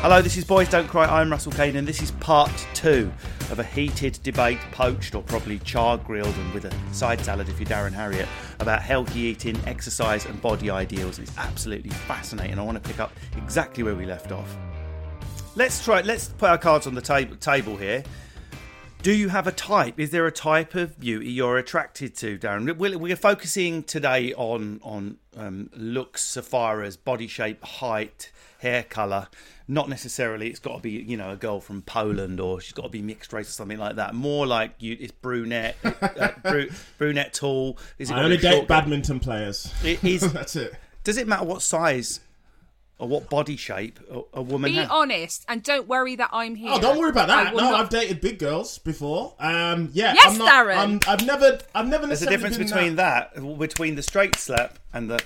Hello, this is Boys Don't Cry. I'm Russell Kane, and this is part two of a heated debate, poached or probably char grilled and with a side salad if you're Darren Harriott, about healthy eating, exercise, and body ideals. It's absolutely fascinating. I want to pick up exactly where we left off. Let's try. Let's put our cards on the tab- table here. Do you have a type? Is there a type of beauty you're attracted to, Darren? We're, we're focusing today on on um, looks, so body shape, height, hair color. Not necessarily. It's got to be you know a girl from Poland or she's got to be mixed race or something like that. More like you, it's brunette, uh, bru- brunette, tall. Is it I only a short- date badminton players. It is. That's it. Does it matter what size or what body shape a, a woman Be has? honest and don't worry that I'm here. Oh, don't worry about that. No, not- I've dated big girls before. Um, yeah. Yes, I'm not, Darren. I'm, I've never, I've never There's a difference been between that. that, between the straight slap and the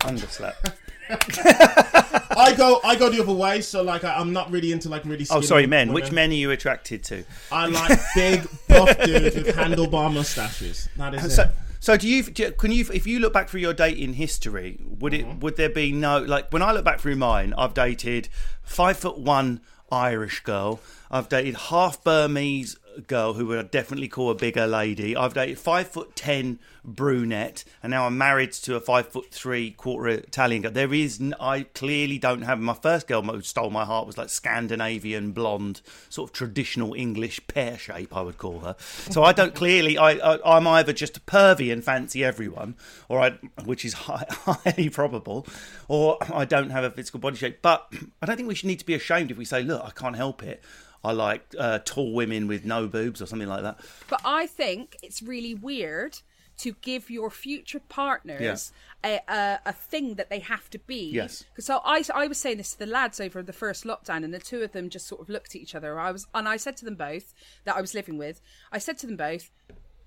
underslap. I go, I go the other way. So like, I, I'm not really into like really. Oh, sorry, men. women. Which men are you attracted to? I like big, buff dudes with handlebar mustaches. That is So, it. so do you? do- Can you? If you look back through your dating history, would it? Mm-hmm. Would there be no? Like when I look back through mine, I've dated five foot one Irish girl. I've dated half Burmese girl who would definitely call a bigger lady. I've dated five foot ten brunette, and now I'm married to a five foot three quarter Italian girl. There is, I clearly don't have. My first girl who stole my heart was like Scandinavian blonde, sort of traditional English pear shape, I would call her. So I don't clearly. I, I I'm either just a pervy and fancy everyone, or I, which is high, highly probable, or I don't have a physical body shape. But I don't think we should need to be ashamed if we say, look, I can't help it. I like uh, tall women with no boobs or something like that. But I think it's really weird to give your future partners a, a, a thing that they have to be. Yes. So I, I was saying this to the lads over the first lockdown, and the two of them just sort of looked at each other. I was, and I said to them both that I was living with. I said to them both,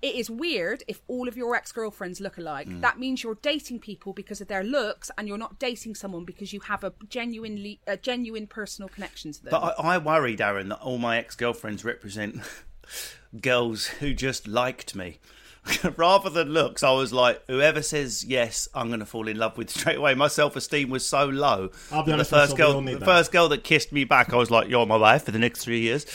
"It is weird if all of your ex girlfriends look alike. Mm. That means you're dating people because of their looks, and you're not dating someone because you have a genuinely a genuine personal connection to them." But I, I worry, Darren, that all my ex girlfriends represent girls who just liked me. Rather than looks, I was like, whoever says yes, I'm going to fall in love with straight away. My self esteem was so low. I'll be honest, the first Russell, we all girl, the that. first girl that kissed me back, I was like, "You're my wife for the next three years."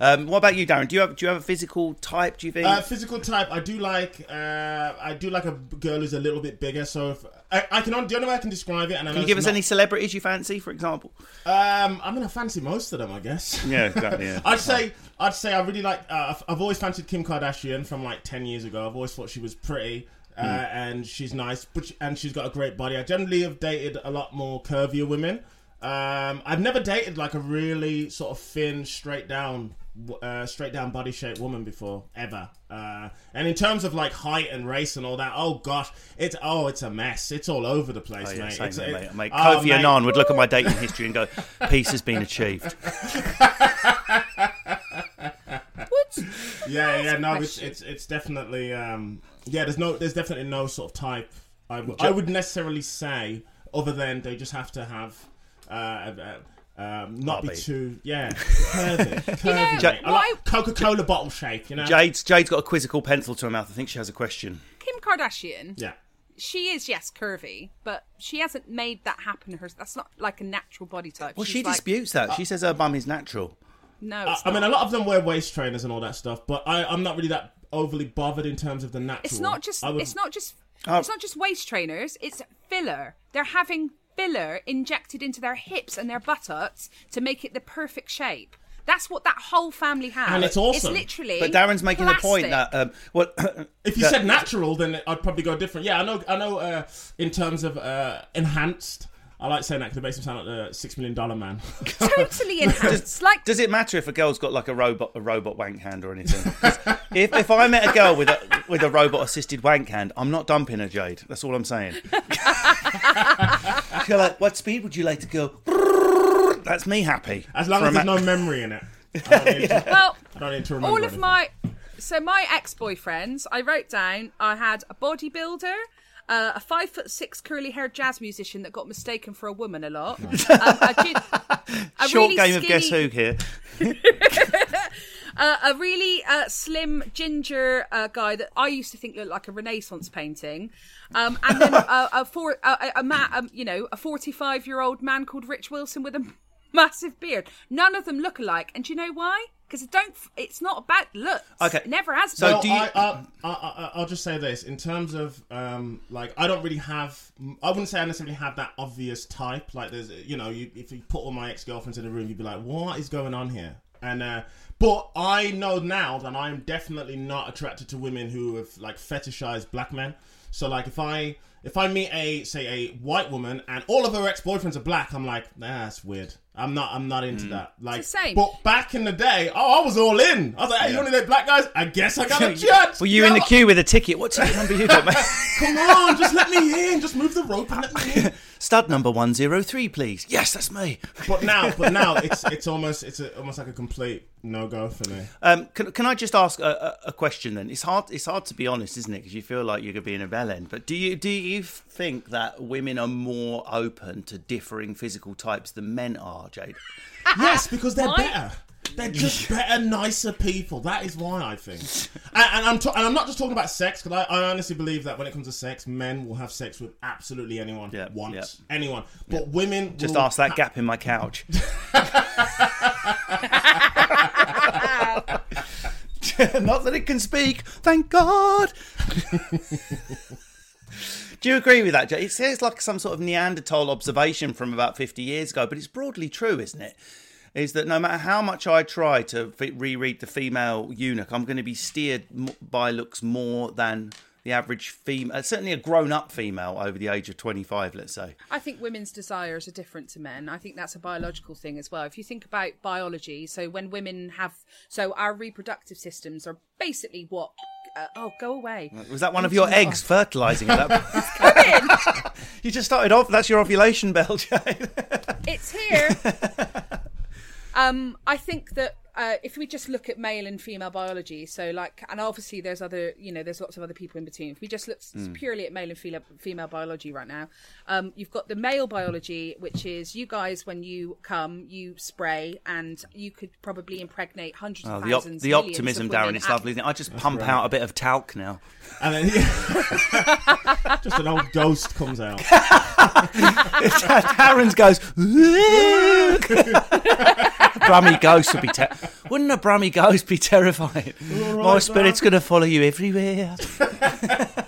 Um, what about you, Darren? Do you have do you have a physical type? Do you think? Uh, physical type, I do like. Uh, I do like a girl who's a little bit bigger. So if I, I can, the only way I can describe it, and I Can you give us not- any celebrities you fancy, for example? Um, I'm gonna fancy most of them, I guess. Yeah, exactly. Yeah. I'd say I'd say I really like. Uh, I've- I've always fancied Kim Kardashian from like ten years ago. I've always thought she was pretty. Uh, and she's nice, but she, and she's got a great body. I generally have dated a lot more curvier women. Um, I've never dated like a really sort of thin, straight down, uh, straight down body shaped woman before ever. Uh, and in terms of like height and race and all that, oh gosh, it's oh it's a mess. It's all over the place, Oh, yeah, mate. It's, it- mate. mate. Kofi mate. Annan would look at my dating history and go, "Peace has been achieved." Yeah, yeah, no, it's it's it's definitely um yeah. There's no there's definitely no sort of type I, w- I would necessarily say other than they just have to have uh, uh um, not be too yeah curvy, curvy. Ja- mate. I like Coca Cola bottle shape, you know. Jayde's Jayde's got a quizzical pencil to her mouth. I think she has a question. Kim Kardashian, Yeah. she is yes curvy, but she hasn't made that happen. Her that's not like a natural body type. Well, She's she like, disputes that. She says her bum is natural. No, I, it's I mean, a lot of them wear waist trainers and all that stuff, but I, I'm not really that overly bothered in terms of the natural. It's not just. Would- It's not just. Oh. It's not just waist trainers. It's filler. They're having filler injected into their hips and their buttocks to make it the perfect shape. That's what that whole family has. And it's awesome. It's literally. But Darren's making the point that um, what If you that- said natural, then I'd probably go different. Yeah, I know. I know. Uh, in terms of uh, enhanced, I like saying that because it makes him sound like the six million dollar man. totally enhanced. like Does it matter if a girl's got like a robot a robot wank hand or anything? if if I met a girl with a with a robot assisted wank hand, I'm not dumping her, Jayde. That's all I'm saying. You're like, what speed would you like to go? That's me happy. As long as there's ma- no memory in it. I don't to, well, I don't need to remember. all of anything. my so my ex-boyfriends i wrote down i had a bodybuilder uh, a five foot six curly haired jazz musician that got mistaken for a woman a lot. um, a, a Short really game of guess who here. Uh, a really uh, slim ginger uh, guy that I used to think looked like a Renaissance painting, um, and then a, a, four, a, a, a ma- um, you know, a forty-five-year-old man called Rich Wilson with a massive beard. None of them look alike, and do you know why? Because it don't. It's not about looks. Okay. it never has. So been. Well, do you- I, I, I, I, I'll just say this in terms of um, like I don't really have. I wouldn't say I necessarily have that obvious type. Like there's, you know, you, if you put all my ex girlfriends in a room, you'd be like, what is going on here? And uh, but I know now that I'm definitely not attracted to women who have like fetishized black men. So like if I if I meet a say a white woman and all of her ex boyfriends are black, I'm like, nah, that's weird. I'm not. I'm not into mm. that. Like, It's the same. but back in the day, oh, I was all in. I was like, hey, you only like black guys? I guess I got a chance. Were you in the queue with a ticket? What ticket number you got, mate? Come on, just let me in. Just move the rope and let me in. Stud number one zero three, please. Yes, that's me. But now, but now, it's it's almost it's a, almost like a complete no go for me. Um, can, can I just ask a, a, a question then? It's hard. It's hard to be honest, isn't it? Because you feel like you're going to be in a bell end. But do you do you think that women are more open to differing physical types than men are, Jayde? Yes, because they're Why? better. They're just better, nicer people. That is why I think. And, and I'm ta- and I'm not just talking about sex because I, I honestly believe that when it comes to sex, men will have sex with absolutely anyone once, yeah. anyone. But women Just ask that ha- gap in my couch. Not that it can speak, thank God. Do you agree with that? It says like some sort of Neanderthal observation from about 50 years ago, but it's broadly true, isn't it? Is that no matter how much I try to reread the female eunuch, I'm going to be steered by looks more than the average female, certainly a grown up female over the age of 25, let's say. I think women's desires are different to men. I think that's a biological thing as well. If you think about biology, so when women have, so our reproductive systems are basically what. Uh, oh, go away! Was that one of your eggs fertilising at that point? you just started off. That's your ovulation bell, Jay. It's here. um, I think that uh, if we just look at male and female biology, so like, and obviously there's other, you know, there's lots of other people in between. If we just look s- purely at male and female, female biology right now, um, you've got the male biology, which is you guys when you come, you spray, and you could probably impregnate hundreds Oh, of the, op- the optimism, of Darren, it's at- lovely. It? I just pump out a bit of talc now. and then just an old ghost comes out. Darren's goes. Brummy ghost would be. Ter- Wouldn't a Brummy ghost be terrifying? My spirit's going to follow you everywhere.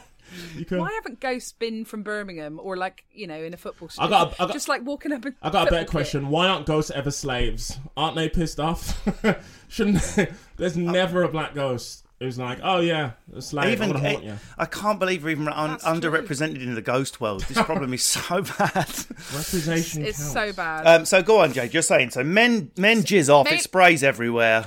You can. Why haven't ghosts been from Birmingham or like you know in a football? I got a- I got- just like walking up. I got a better question. Why aren't ghosts ever slaves? Aren't they pissed off? Shouldn't they? There's uh, never a black ghost who's like, oh yeah, a slave. Even I'm haunt you. I can't believe we're even un- That's true. underrepresented in the ghost world. This problem is so bad. Representation It's counts. so bad. Um, so go on, Jayde. You're saying so. Men men jizz off. Men- It sprays everywhere.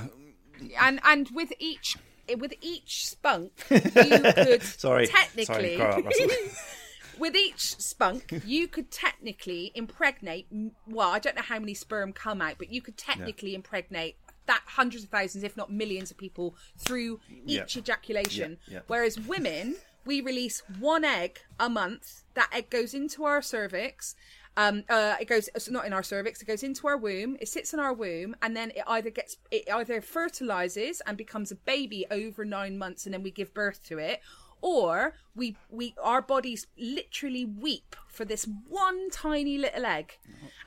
and and with each with each spunk you could Sorry. technically Sorry, grow up, with each spunk you could technically impregnate well i don't know how many sperm come out but you could technically impregnate that hundreds of thousands if not millions of people through each Yeah. ejaculation Yeah, yeah. whereas women we release one egg a month that egg goes into our cervix um, uh, it goes it's not in our cervix. It goes into our womb. It sits in our womb, and then it either gets it either fertilizes and becomes a baby over nine months, and then we give birth to it, or we we our bodies literally weep for this one tiny little egg,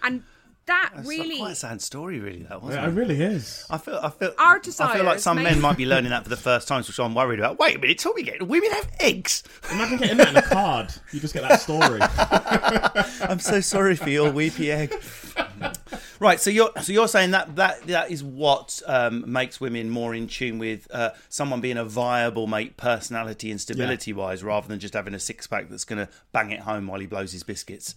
and that It's really quite a sad story, really. That wasn't Yeah, it? it really is. I feel, I feel, Our I feel like some may- men might be learning that for the first time, which I'm worried about. Wait a minute, tell me again, women have eggs. Imagine getting that in a card. You just get that story. I'm so sorry for your weepy egg. Right, so you're so you're saying that that that is what um, makes women more in tune with uh, someone being a viable mate, personality and stability wise, rather than just having a six pack that's going to bang it home while he blows his biscuits.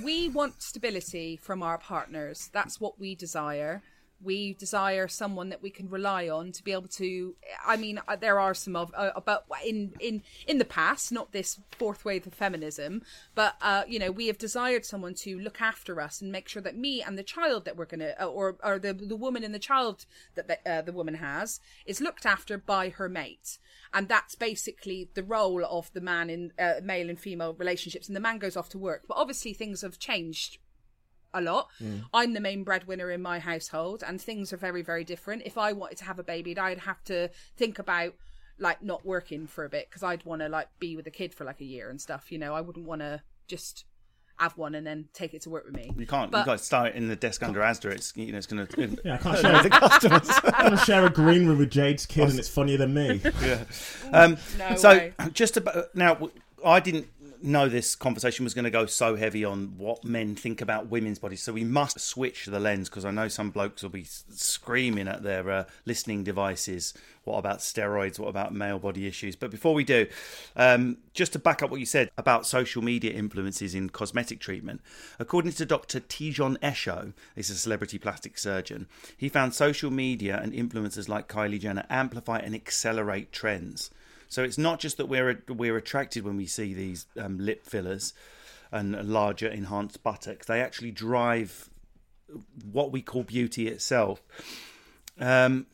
We want stability from our partners. That's what we desire. We desire someone that we can rely on to be able to. I mean, uh, there are some of uh, about in in in the past, not this fourth wave of feminism, but uh, you know, we have desired someone to look after us and make sure that me and the child that we're gonna, uh, or or the the woman and the child that the, uh, the woman has, is looked after by her mate and that's basically the role of the man in uh, male and female relationships and the man goes off to work. But obviously things have changed a lot. I'm the main breadwinner in my household and things are very very different. If i wanted to have a baby i'd have to think about like not working for a bit because i'd want to like be with a kid for like a year and stuff you know? I wouldn't want to just have one and then take it to work with me You can't. But- you got to start it in the desk under Asda. It's you know it's going to. Yeah, I can't share, the customers. I want to share a green room with Jade's kid, and it's funnier than me. Um, No so way. just about now, I didn't know this conversation was going to go so heavy on what men think about women's bodies. So we must switch the lens because I know some blokes will be screaming at their uh, listening devices. What about steroids? What about male body issues? But before we do, um, just to back up what you said about social media influences in cosmetic treatment, according to Dr. Tijion Esho, he's a celebrity plastic surgeon, he found social media and influencers like Kylie Jenner amplify and accelerate trends. So it's not just that we're we're attracted when we see these um, lip fillers and larger enhanced buttocks. They actually drive what we call beauty itself. Um,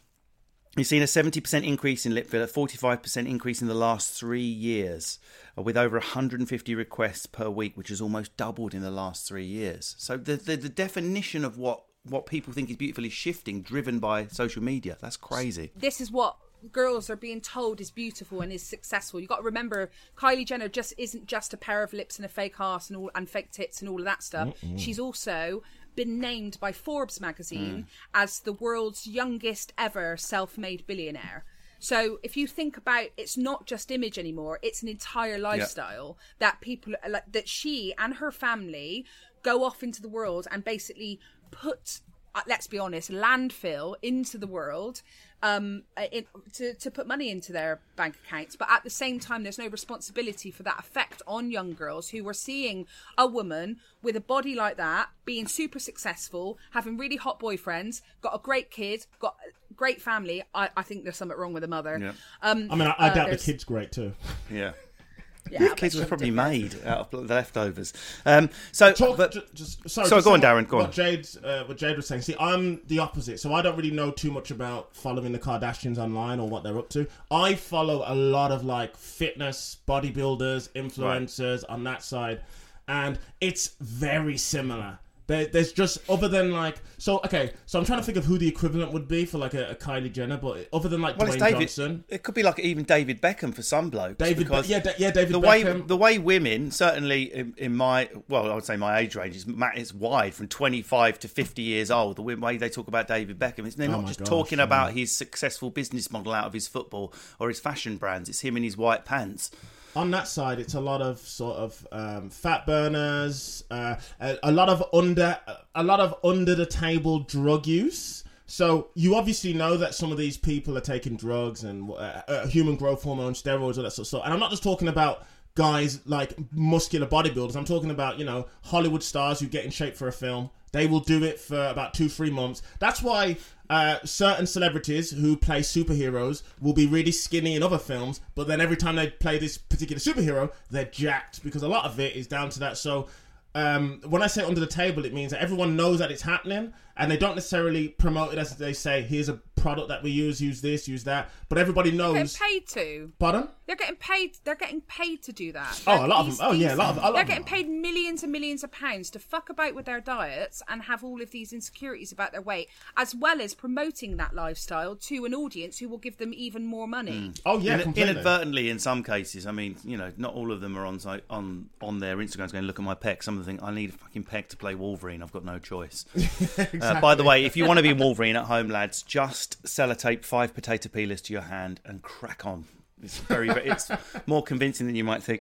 We've seen a 70% increase in lip filler, 45% increase in the last three years, uh, with over 150 requests per week, which has almost doubled in the last three years. So the, the, the definition of what, what people think is beautiful is shifting, driven by social media. That's crazy. this is what girls are being told is beautiful and is successful. You've got to remember, Kylie Jenner just isn't just a pair of lips and a fake ass and all and fake tits and all of that stuff. She's also been named by Forbes magazine mm. as the world's youngest ever self-made billionaire. So if you think about, it's not just image anymore; it's an entire lifestyle that people like that she and her family go off into the world and basically put let's be honest, landfill into the world um, uh, in, to, to put money into their bank accounts. But at the same time, there's no responsibility for that effect on young girls who are seeing a woman with a body like that being super successful, having really hot boyfriends, got a great kid, got a great family. I, I think there's something wrong with the mother. Yeah. Um, I mean, I, I uh, doubt the kid's great too. Yeah. Yeah, I Kids bet were probably made out of the leftovers. Um, so, Talk, but, ju- just, sorry, Sorry, go on, Darren, go what on. Jayde, uh, what Jayde was saying. See, I'm the opposite, so I don't really know too much about following the Kardashians online or what they're up to. I follow a lot of like fitness, bodybuilders, influencers on that side, and it's very similar. There, there's just other than like so okay. So I'm trying to think of who the equivalent would be for like a, a Kylie Jenner, but other than like well, Dwayne it's David. Johnson, It could be like even David Beckham for some blokes. David, Be- because yeah, da- yeah, David the way the way women certainly in, in my well, I would say my age range is it's wide from 25 to 50 years old. The way they talk about David Beckham, it's they're Oh not just gosh, talking about his successful business model out of his football or his fashion brands. It's him in his white pants. On that side, it's a lot of sort of um, fat burners, uh, a, a lot of under, a lot of under the table drug use. So you obviously know that some of these people are taking drugs and uh, uh, human growth hormone, steroids, all that sort of stuff. And I'm not just talking about guys like muscular bodybuilders. I'm talking about you know Hollywood stars who get in shape for a film. They will do it for about two, three months. That's why uh, certain celebrities who play superheroes will be really skinny in other films, but then every time they play this particular superhero, they're jacked because a lot of it is down to that. So um, when I say under the table, it means that everyone knows that it's happening, and they don't necessarily promote it as they say, here's a product that we use, use this, use that. But everybody knows. They're knows. getting paid to. Pardon? They're getting paid. They're getting paid to do that. Oh, They're- a lot of them- oh, yeah, a lot of- a lot They're getting them. paid millions and millions of pounds to fuck about with their diets and have all of these insecurities about their weight, as well as promoting that lifestyle to an audience who will give them even more money. Mm. Oh yeah, In- completely. inadvertently in some cases. I mean, you know, not all of them are on si- on on their Instagrams going look at my pec. Some of them think I need a fucking pec to play Wolverine. I've got no choice. Um, uh, by the way, if you want to be Wolverine at home, lads, just sellotape five potato peelers to your hand and crack on. It's very, very it's more convincing than you might think.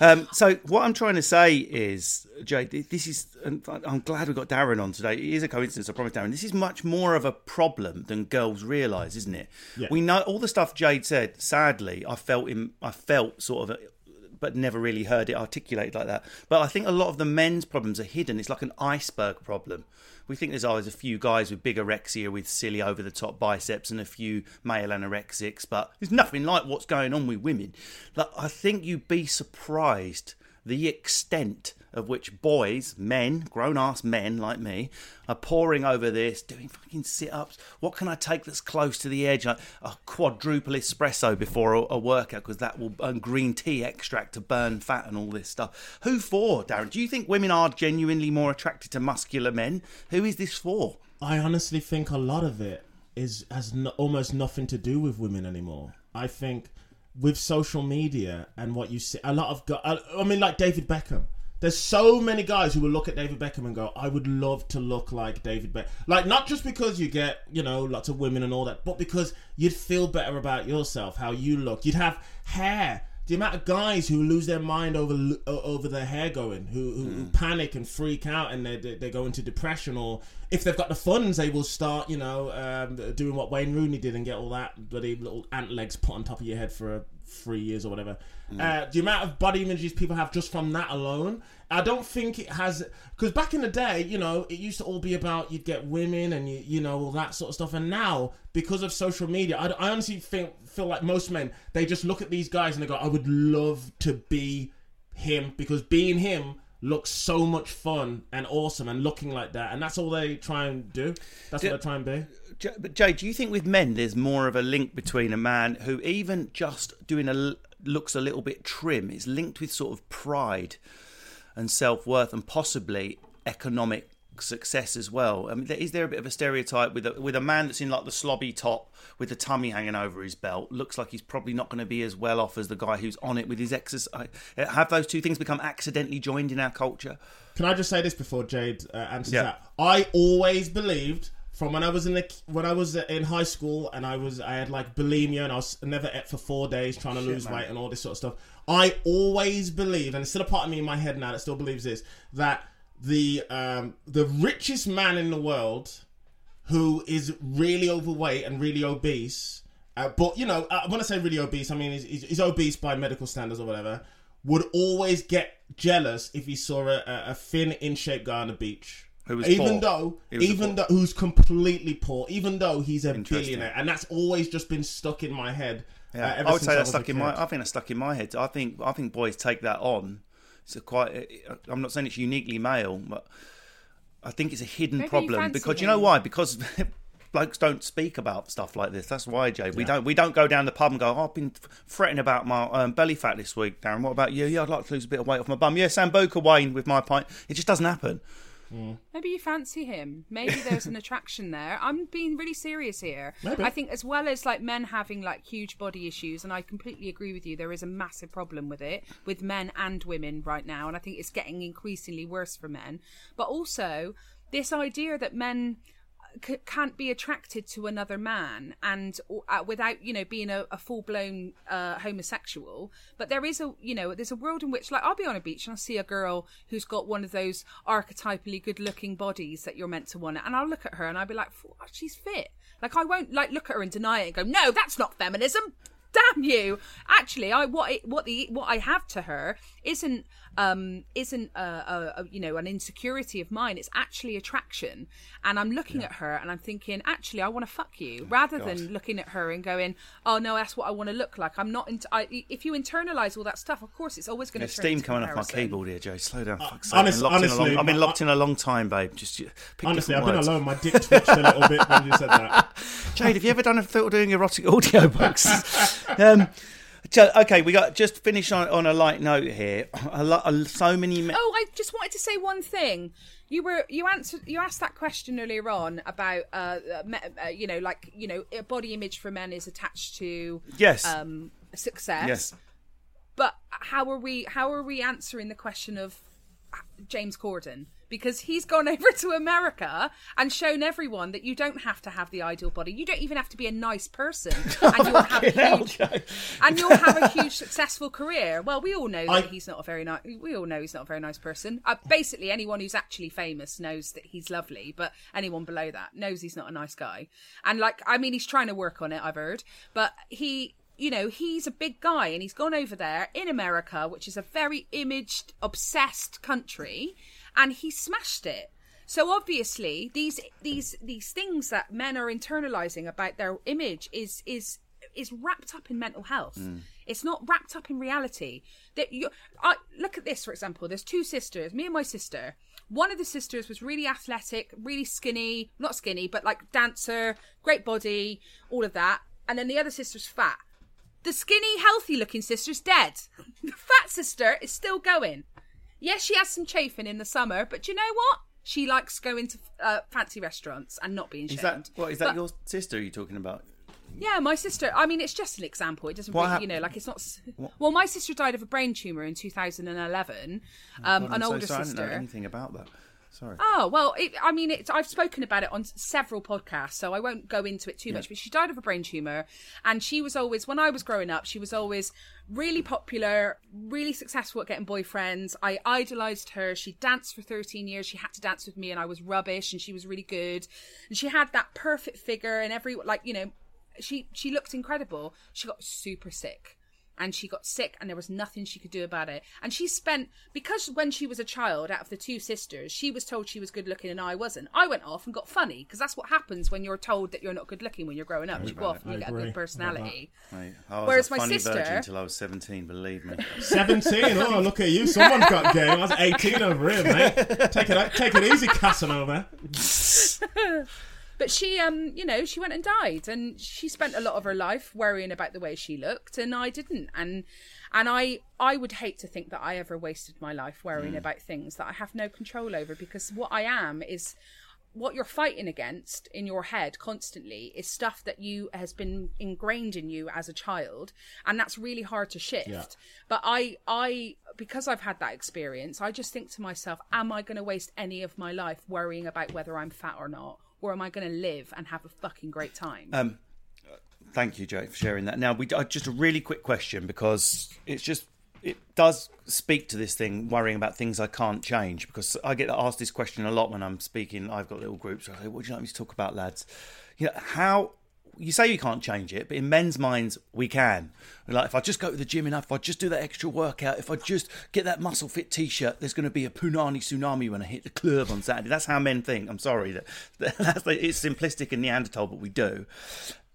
Um, so what I'm trying to say is, Jay, this is. I'm glad we got Darren on today. It is a coincidence, I promise, Darren. This is much more of a problem than girls realise, isn't it? Yeah. We know all the stuff Jayde said. Sadly, I felt in. I felt sort of. But never really heard it articulated like that. But I think a lot of the men's problems are hidden. It's like an iceberg problem. We think there's always a few guys with big anorexia with silly over the top biceps and a few male anorexics, but there's nothing like what's going on with women. Like, I think you'd be surprised the extent of which boys, men, grown ass men like me, are poring over this, doing fucking sit ups. What can I take that's close to the edge? Like a quadruple espresso before a, a workout because that will and green tea extract to burn fat and all this stuff. Who for, Darren? Do you think women are genuinely more attracted to muscular men? Who is this for? I honestly think a lot of it is has no, almost nothing to do with women anymore. I think with social media and what you see, a lot of guys. Uh, I, I mean, like David Beckham. There's so many guys who will look at David Beckham and go, "I would love to look like David Beckham." Like not just because you get, you know, lots of women and all that, but because you'd feel better about yourself, how you look. You'd have hair. The amount of guys who lose their mind over over their hair going, who, who, who panic and freak out, and they, they they go into depression, or if they've got the funds, they will start, you know, um, doing what Wayne Rooney did and get all that bloody little ant legs put on top of your head for three years or whatever. Uh, the amount of body images people have just from that alone, I don't think it has. Because back in the day, you know, it used to all be about you'd get women and you, you know, all that sort of stuff. And now, because of social media, I, I honestly think feel like most men they just look at these guys and they go, "I would love to be him," because being him looks so much fun and awesome and looking like that, and that's all they try and do. That's Do- what they try and be. But Jay, do you think with men there's more of a link between a man who even just doing a looks a little bit trim is linked with sort of pride and self worth and possibly economic success as well? I mean, is there a bit of a stereotype with a, with a man that's in like the slobby top with the tummy hanging over his belt? Looks like he's probably not going to be as well off as the guy who's on it with his exercise. Have those two things become accidentally joined in our culture? Can I just say this before Jayde uh, answers Yeah. that? I always believed from when I was in the when I was in high school and I was I had like bulimia and I was never ate for four days trying to lose weight and all this sort of stuff. I always believed, and it's still a part of me in my head now that still believes this, that the um, the richest man in the world who is really overweight and really obese, uh, but you know, uh, when I say really obese, I mean he's, he's, he's obese by medical standards or whatever, would always get jealous if he saw a, a thin, in shape guy on the beach. Who was even poor. though, was even though who's completely poor, even though he's a billionaire, and that's always just been stuck in my head. uh, Yeah, ever I would since say that's stuck in my. I think that's stuck in my head. I think I think boys take that on. It's a quite. I'm not saying it's uniquely male, but I think it's a hidden Maybe problem fancy because you know why? Because blokes don't speak about stuff like this. That's why, Jay. We don't. We don't go down the pub and go. Oh, I've been fretting about my um, belly fat this week, Darren. What about you? Yeah, I'd like to lose a bit of weight off my bum. Yeah, Sambuca Wayne with my pint. It just doesn't happen. Mm. Maybe you fancy him. Maybe there's an attraction there. I'm being really serious here. Maybe. I think as well as like men having like huge body issues, and I completely agree with you, there is a massive problem with it with men and women right now, and I think it's getting increasingly worse for men. But also this idea that men c- can't be attracted to another man and uh, without you know being a, a full-blown uh, homosexual. But there is a you know there's a world in which like i'll be on a beach and i'll see a girl who's got one of those archetypally good-looking bodies that you're meant to want and i'll look at her and i'll be like "F- she's fit. Like i won't like look at her and deny it and go no that's not feminism. Damn you. Actually i what it, what the what i have to her isn't um isn't a, a, a you know an insecurity of mine it's actually attraction and i'm looking at her and i'm thinking actually i want to fuck you rather than looking at her and going oh no that's what i want to look like i'm not into I, if you internalize all that stuff of course it's always going to There's steam coming off my keyboard here, Joe. Slow down. Fuck's. Uh, honest- I've been locked, in, a honestly, long, I've been my- locked in a long time, babe. Just pick Honestly, I've been alone. My dick twitched a little bit when you said that. Jayde, have you ever done a thought of doing erotic audio books? um, Jo- okay, we got just finish on, on a light note here. A lot, a, so many. Me- Oh, I just wanted to say one thing. You were you answered you asked that question earlier on about uh, uh, uh you know like you know body image for men is attached to Yes. um success. yes. But how are we how are we answering the question of uh, James Corden? Because he's gone over to America and shown everyone that you don't have to have the ideal body. You don't even have to be a nice person, and you'll have a huge, and you'll have a huge successful career. Well, we all know that I- he's not a very nice. We all know he's not a very nice person. Uh, basically, anyone who's actually famous knows that he's lovely, but anyone below that knows he's not a nice guy. And like, I mean, he's trying to work on it. I've heard, but he you know, he's a big guy and he's gone over there in America, which is a very imaged, obsessed country, and he smashed it. So obviously, these these these things that men are internalizing about their image is is is wrapped up in mental health. Mm. It's not wrapped up in reality. That you, I look at this for example. There's two sisters, me and my sister. One of the sisters was really athletic, really skinny, not skinny, but like dancer, great body, all of that. And then the other sister's fat. The skinny, healthy looking sister's dead. The fat sister is still going. Yes, she has some chafing in the summer, but you know what? She likes going to uh, fancy restaurants and not being Is shamed. that what? Is that But- your sister? You're talking about? yeah, my sister. I mean, it's just an example. It doesn't really, hap- you know, like it's not. s- Well, my sister died of a brain tumor in 2011. Um, God, an I'm so older sorry, I didn't sister. know anything about that. Sorry. Oh well, it, I mean, it's, I've spoken about it on several podcasts, so I won't go into it too much. But she died of a brain tumor, and she was always, when I was growing up, she was always really popular, really successful at getting boyfriends. I idolized her. She danced for 13 years. She had to dance with me, and I was rubbish, and she was really good. And she had that perfect figure, and every like you know, she she looked incredible. She got super sick and she got sick and there was nothing she could do about it and she spent because when she was a child out of the two sisters she was told she was good looking and i wasn't i went off and got funny because that's what happens when you're told that you're not good looking when you're growing up you go off and you I get a good personality Mate, I was Whereas a my funny sister- virgin until I was 17. Believe me. 17. Oh, look at you. Someone's got game. I was 18 over here, mate. Take it, take it easy, Casanova. But she, um, you know, she went and died, and she spent a lot of her life worrying about the way she looked, and I didn't, and and I, I would hate to think that I ever wasted my life worrying about things that I have no control over, because what I am is what you're fighting against in your head constantly is stuff that you has been ingrained in you as a child and that's really hard to shift. But i i because i've had that experience i just think to myself am i going to waste any of my life worrying about whether i'm fat or not or am i going to live and have a fucking great time Um, Thank you, Joe, for sharing that. Now, we uh, just a really quick question because it's just it does speak to this thing, worrying about things I can't change. Because I get asked this question a lot when I'm speaking. I've got little groups. I say, "What would you like me to talk about, lads?" You know, how you say you can't change it, but in men's minds, we can. We're like, if I just go to the gym enough, if I just do that extra workout, if I just get that muscle fit t shirt, there's going to be a punani tsunami when I hit the club on Saturday. That's how men think. I'm sorry. That, that's, it's simplistic and Neanderthal, but we do.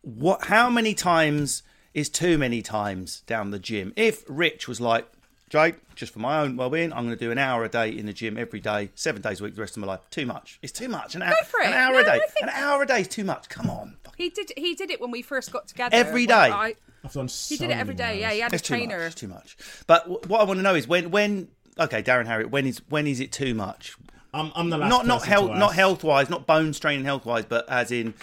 What? How many times is too many times down the gym? If Rich was like, Jake, just for my own well-being, I'm going to do an hour a day in the gym every day, seven days a week, the rest of my life. Too much. It's too much. An hour, for it. an hour No, a day. An hour a day is too much. Come on. He did. He did it when we first got together. Every day. I, I've done so he did it every day. many. Yeah, he had a It's too much. trainer. It's too much. But w- what I want to know is when, when. Okay, Darren Harriott. When is when is it too much? I'm, I'm the last not not health not health wise, not bone straining health wise, but as in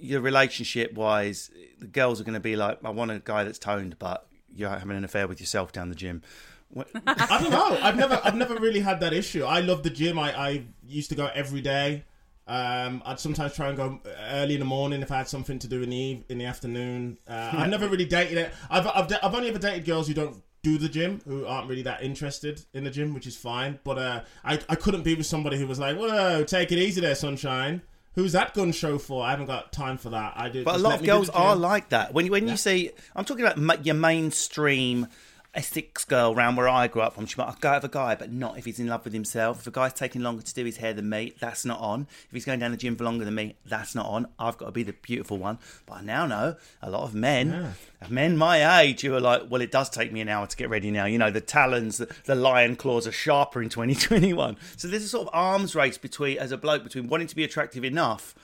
your relationship wise, the girls are going to be like, I want a guy that's toned, but you're having an affair with yourself down the gym. What- I don't know. I've never, I've never really had that issue. I love the gym. I, I used to go every day. Um, I'd sometimes try and go early in the morning if I had something to do in the eve- in the afternoon. Uh, I've never really dated it. I've, I've, I've only ever dated girls who don't do the gym, who aren't really that interested in the gym, which is fine. But uh, I, I couldn't be with somebody who was like, "Whoa, take it easy there, sunshine." Who's that gun show for? I haven't got time for that. I do. But a lot of girls are like that. When you, when you see, I'm talking about your mainstream Essex girl around where I grew up from. She might go with a guy, but not if he's in love with himself. If a guy's taking longer to do his hair than me, that's not on. If he's going down the gym for longer than me, that's not on. I've got to be the beautiful one. But I now know a lot of men, men my age, who are like, well, it does take me an hour to get ready now. You know, the talons, the, the lion claws are sharper in 2021. So there's a sort of arms race between, as a bloke, between wanting to be attractive enough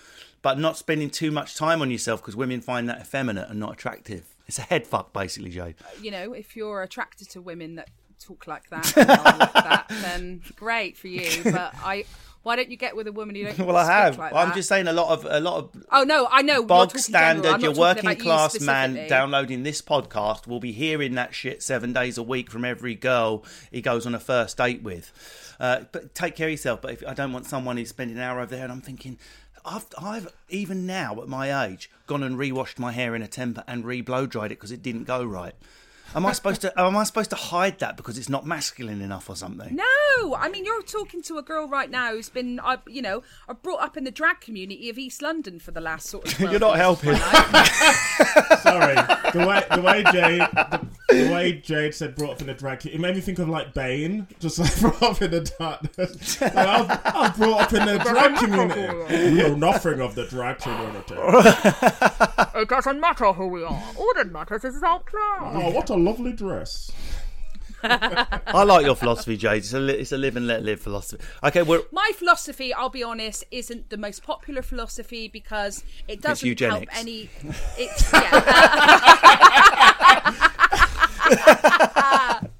but not spending too much time on yourself because women find that effeminate and not attractive. It's a head fuck, basically, Jayde. You know, if you're attracted to women that talk like that, like that, then great for you. But I, why don't you get with a woman who don't? Well, I have. Like I'm just saying a lot of a lot of Oh no, I know. bog you're talking general. standard, your working about you class man downloading this podcast will be hearing that shit seven days a week from every girl he goes on a first date with. Uh, but take care of yourself. But if I don't want someone who's spending an hour over there, and I'm thinking. I've, I've even now at my age gone and re-washed my hair in a temper and re-blow dried it because it didn't go right. Am I supposed to? Am I supposed to hide that because it's not masculine enough or something? No, I mean you're talking to a girl right now who's been, uh, you know, uh, brought up in the drag community of East London for the last sort of. You're not helping. Sorry, the way the way Jayde the, the way Jayde said brought up in the drag, it made me think of like Bane, just like brought up in the darkness. Like, I, was, I was brought up in the drag community. We know nothing of the drag community. It doesn't matter who we are. All that matters is our plan. Oh, what a lovely dress! I like your philosophy, Jayde. It's a, li- it's a live and let live philosophy. Okay, we're My philosophy, I'll be honest, isn't the most popular philosophy because it doesn't help any. It's yeah.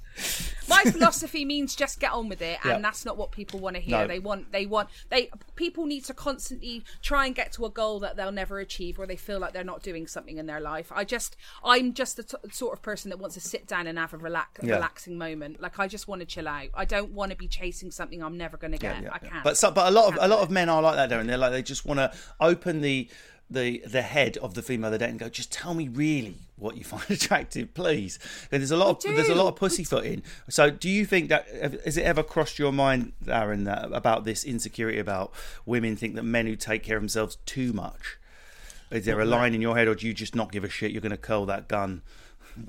My philosophy means just get on with it, and Yeah. that's not what people want to hear. No. They want, they want, they people need to constantly try and get to a goal that they'll never achieve, or they feel like they're not doing something in their life. I just, I'm just the t- sort of person that wants to sit down and have a relax, Yeah. relaxing moment. Like I just want to chill out. I don't want to be chasing something I'm never going to get. I can't. But so, but a lot of a lot of men are like that, Darren. They're like they just want to open the the the head of the female they date and go, just tell me really what you find attractive, please. And there's a lot of there's a lot of pussyfooting. So, do you think that has it ever crossed your mind, Aaron, that about this insecurity about women think that men who take care of themselves too much? Is there a line in your head, or do you just not give a shit? You're going to curl that gun,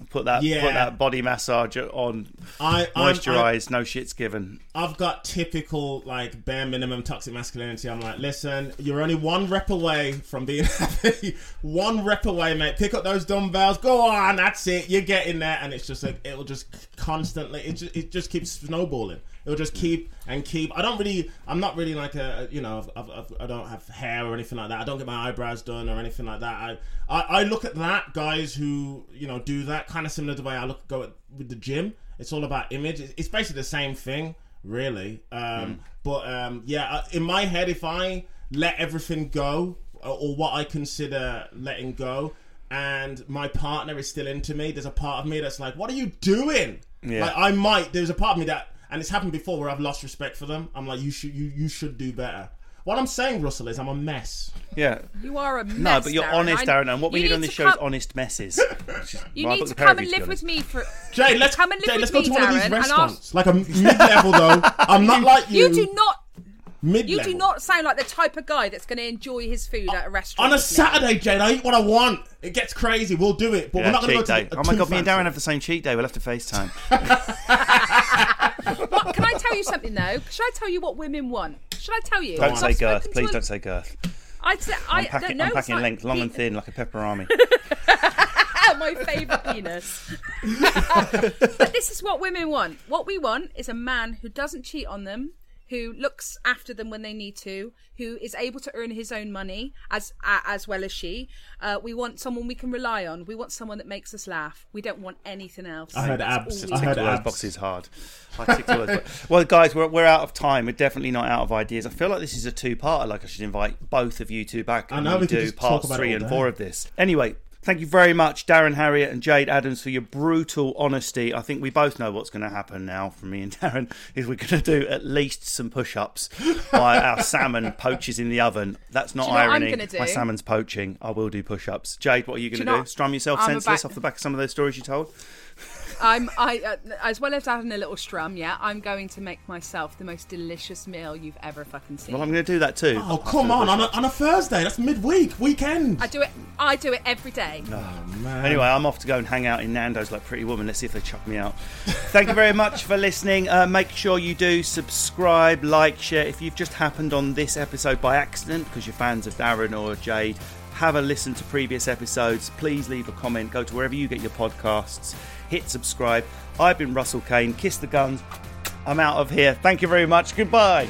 put that Yeah. put that body massage on, I, I'm- moisturize, no shits given. I've got typical like bare minimum toxic masculinity. I'm like, listen, you're only one rep away from being happy. one rep away, mate. Pick up those dumbbells. Go on, that's it. You're getting there, and it's just like it'll just constantly. It just, it just keeps snowballing. It'll just keep and keep. I don't really. I'm not really like a. You know, I've, I've, I don't have hair or anything like that. I don't get my eyebrows done or anything like that. I, I, I look at that guys who you know do that kind of similar to the way I look go at, with the gym. It's all about image. It's, it's basically the same thing really. Um, But um, yeah, in my head, if I let everything go, or, or what I consider letting go, and my partner is still into me, there's a part of me that's like, "What are you doing?" Yeah. Like I might. There's a part of me that, and it's happened before where I've lost respect for them. I'm like, "You should, you, you should do better." What I'm saying, Russell, is I'm a mess. Yeah. You are a mess. No, but you're Darren. honest, Darren, and what we you need on this show is honest messes. You Well, need to come and live with me for. Jay, let's come and live Jay, with let's go me, to one of these Darren, and I'll- restaurants, like a mid-level though. I'm not like you. You do not. Mid You do not sound like the type of guy that's going to enjoy his food at a restaurant. On a. Saturday, Jayde, I eat what I want. It gets crazy. We'll do it, but Yeah, we're not going to go to day. Oh my too god, me and Darren have the same cheat day. We'll have to FaceTime. What, can I tell you something though? Should I tell you what women want? Should I tell you? don't say I've girth. Please a- don't say girth. I'd say, I I'm packing, don't know. I'm it's packing like length, long and thin, like a pepperami. my favourite penis. but this is what women want. What we want is a man who doesn't cheat on them, who looks after them when they need to, who is able to earn his own money as as well as she. Uh, we want someone we can rely on. We want someone that makes us laugh. We don't want anything else. I heard That's abs. all I heard abs. boxes hard. I those. Well, guys, we're, we're out of time. We're definitely not out of ideas. I feel like this is a two-parter. Like I should invite both of you two back I and know, we we do just talk parts about three and four of this. Anyway. Thank you very much, Darren Harriott and Jayde Adams, for your brutal honesty. I think we both know what's going to happen now from me and Darren is we're going to do at least some push-ups while our salmon poaches in the oven. That's not Do you know what I'm irony. do? My salmon's poaching. I will do push-ups. Jayde, what are you going to know do? Strum yourself I'm senseless about- off the back of some of those stories you told? I'm I uh, as well as having a little strum. Yeah, I'm going to make myself the most delicious meal you've ever fucking seen. Well, I'm going to do that too. Oh, come on. On a, on a Thursday. That's midweek. Weekend. I do it. I do it every day. Oh man. Anyway, I'm off to go and hang out in Nando's like Pretty Woman. Let's see if they chuck me out. Thank you very much for listening. Uh, make sure you do subscribe, like, share. If you've just happened on this episode by accident because you're fans of Darren or Jayde, have a listen to previous episodes. Please leave a comment. Go to wherever you get your podcasts. Hit subscribe. I've been Russell Kane. Kiss the guns. I'm out of here. Thank you very much. Goodbye.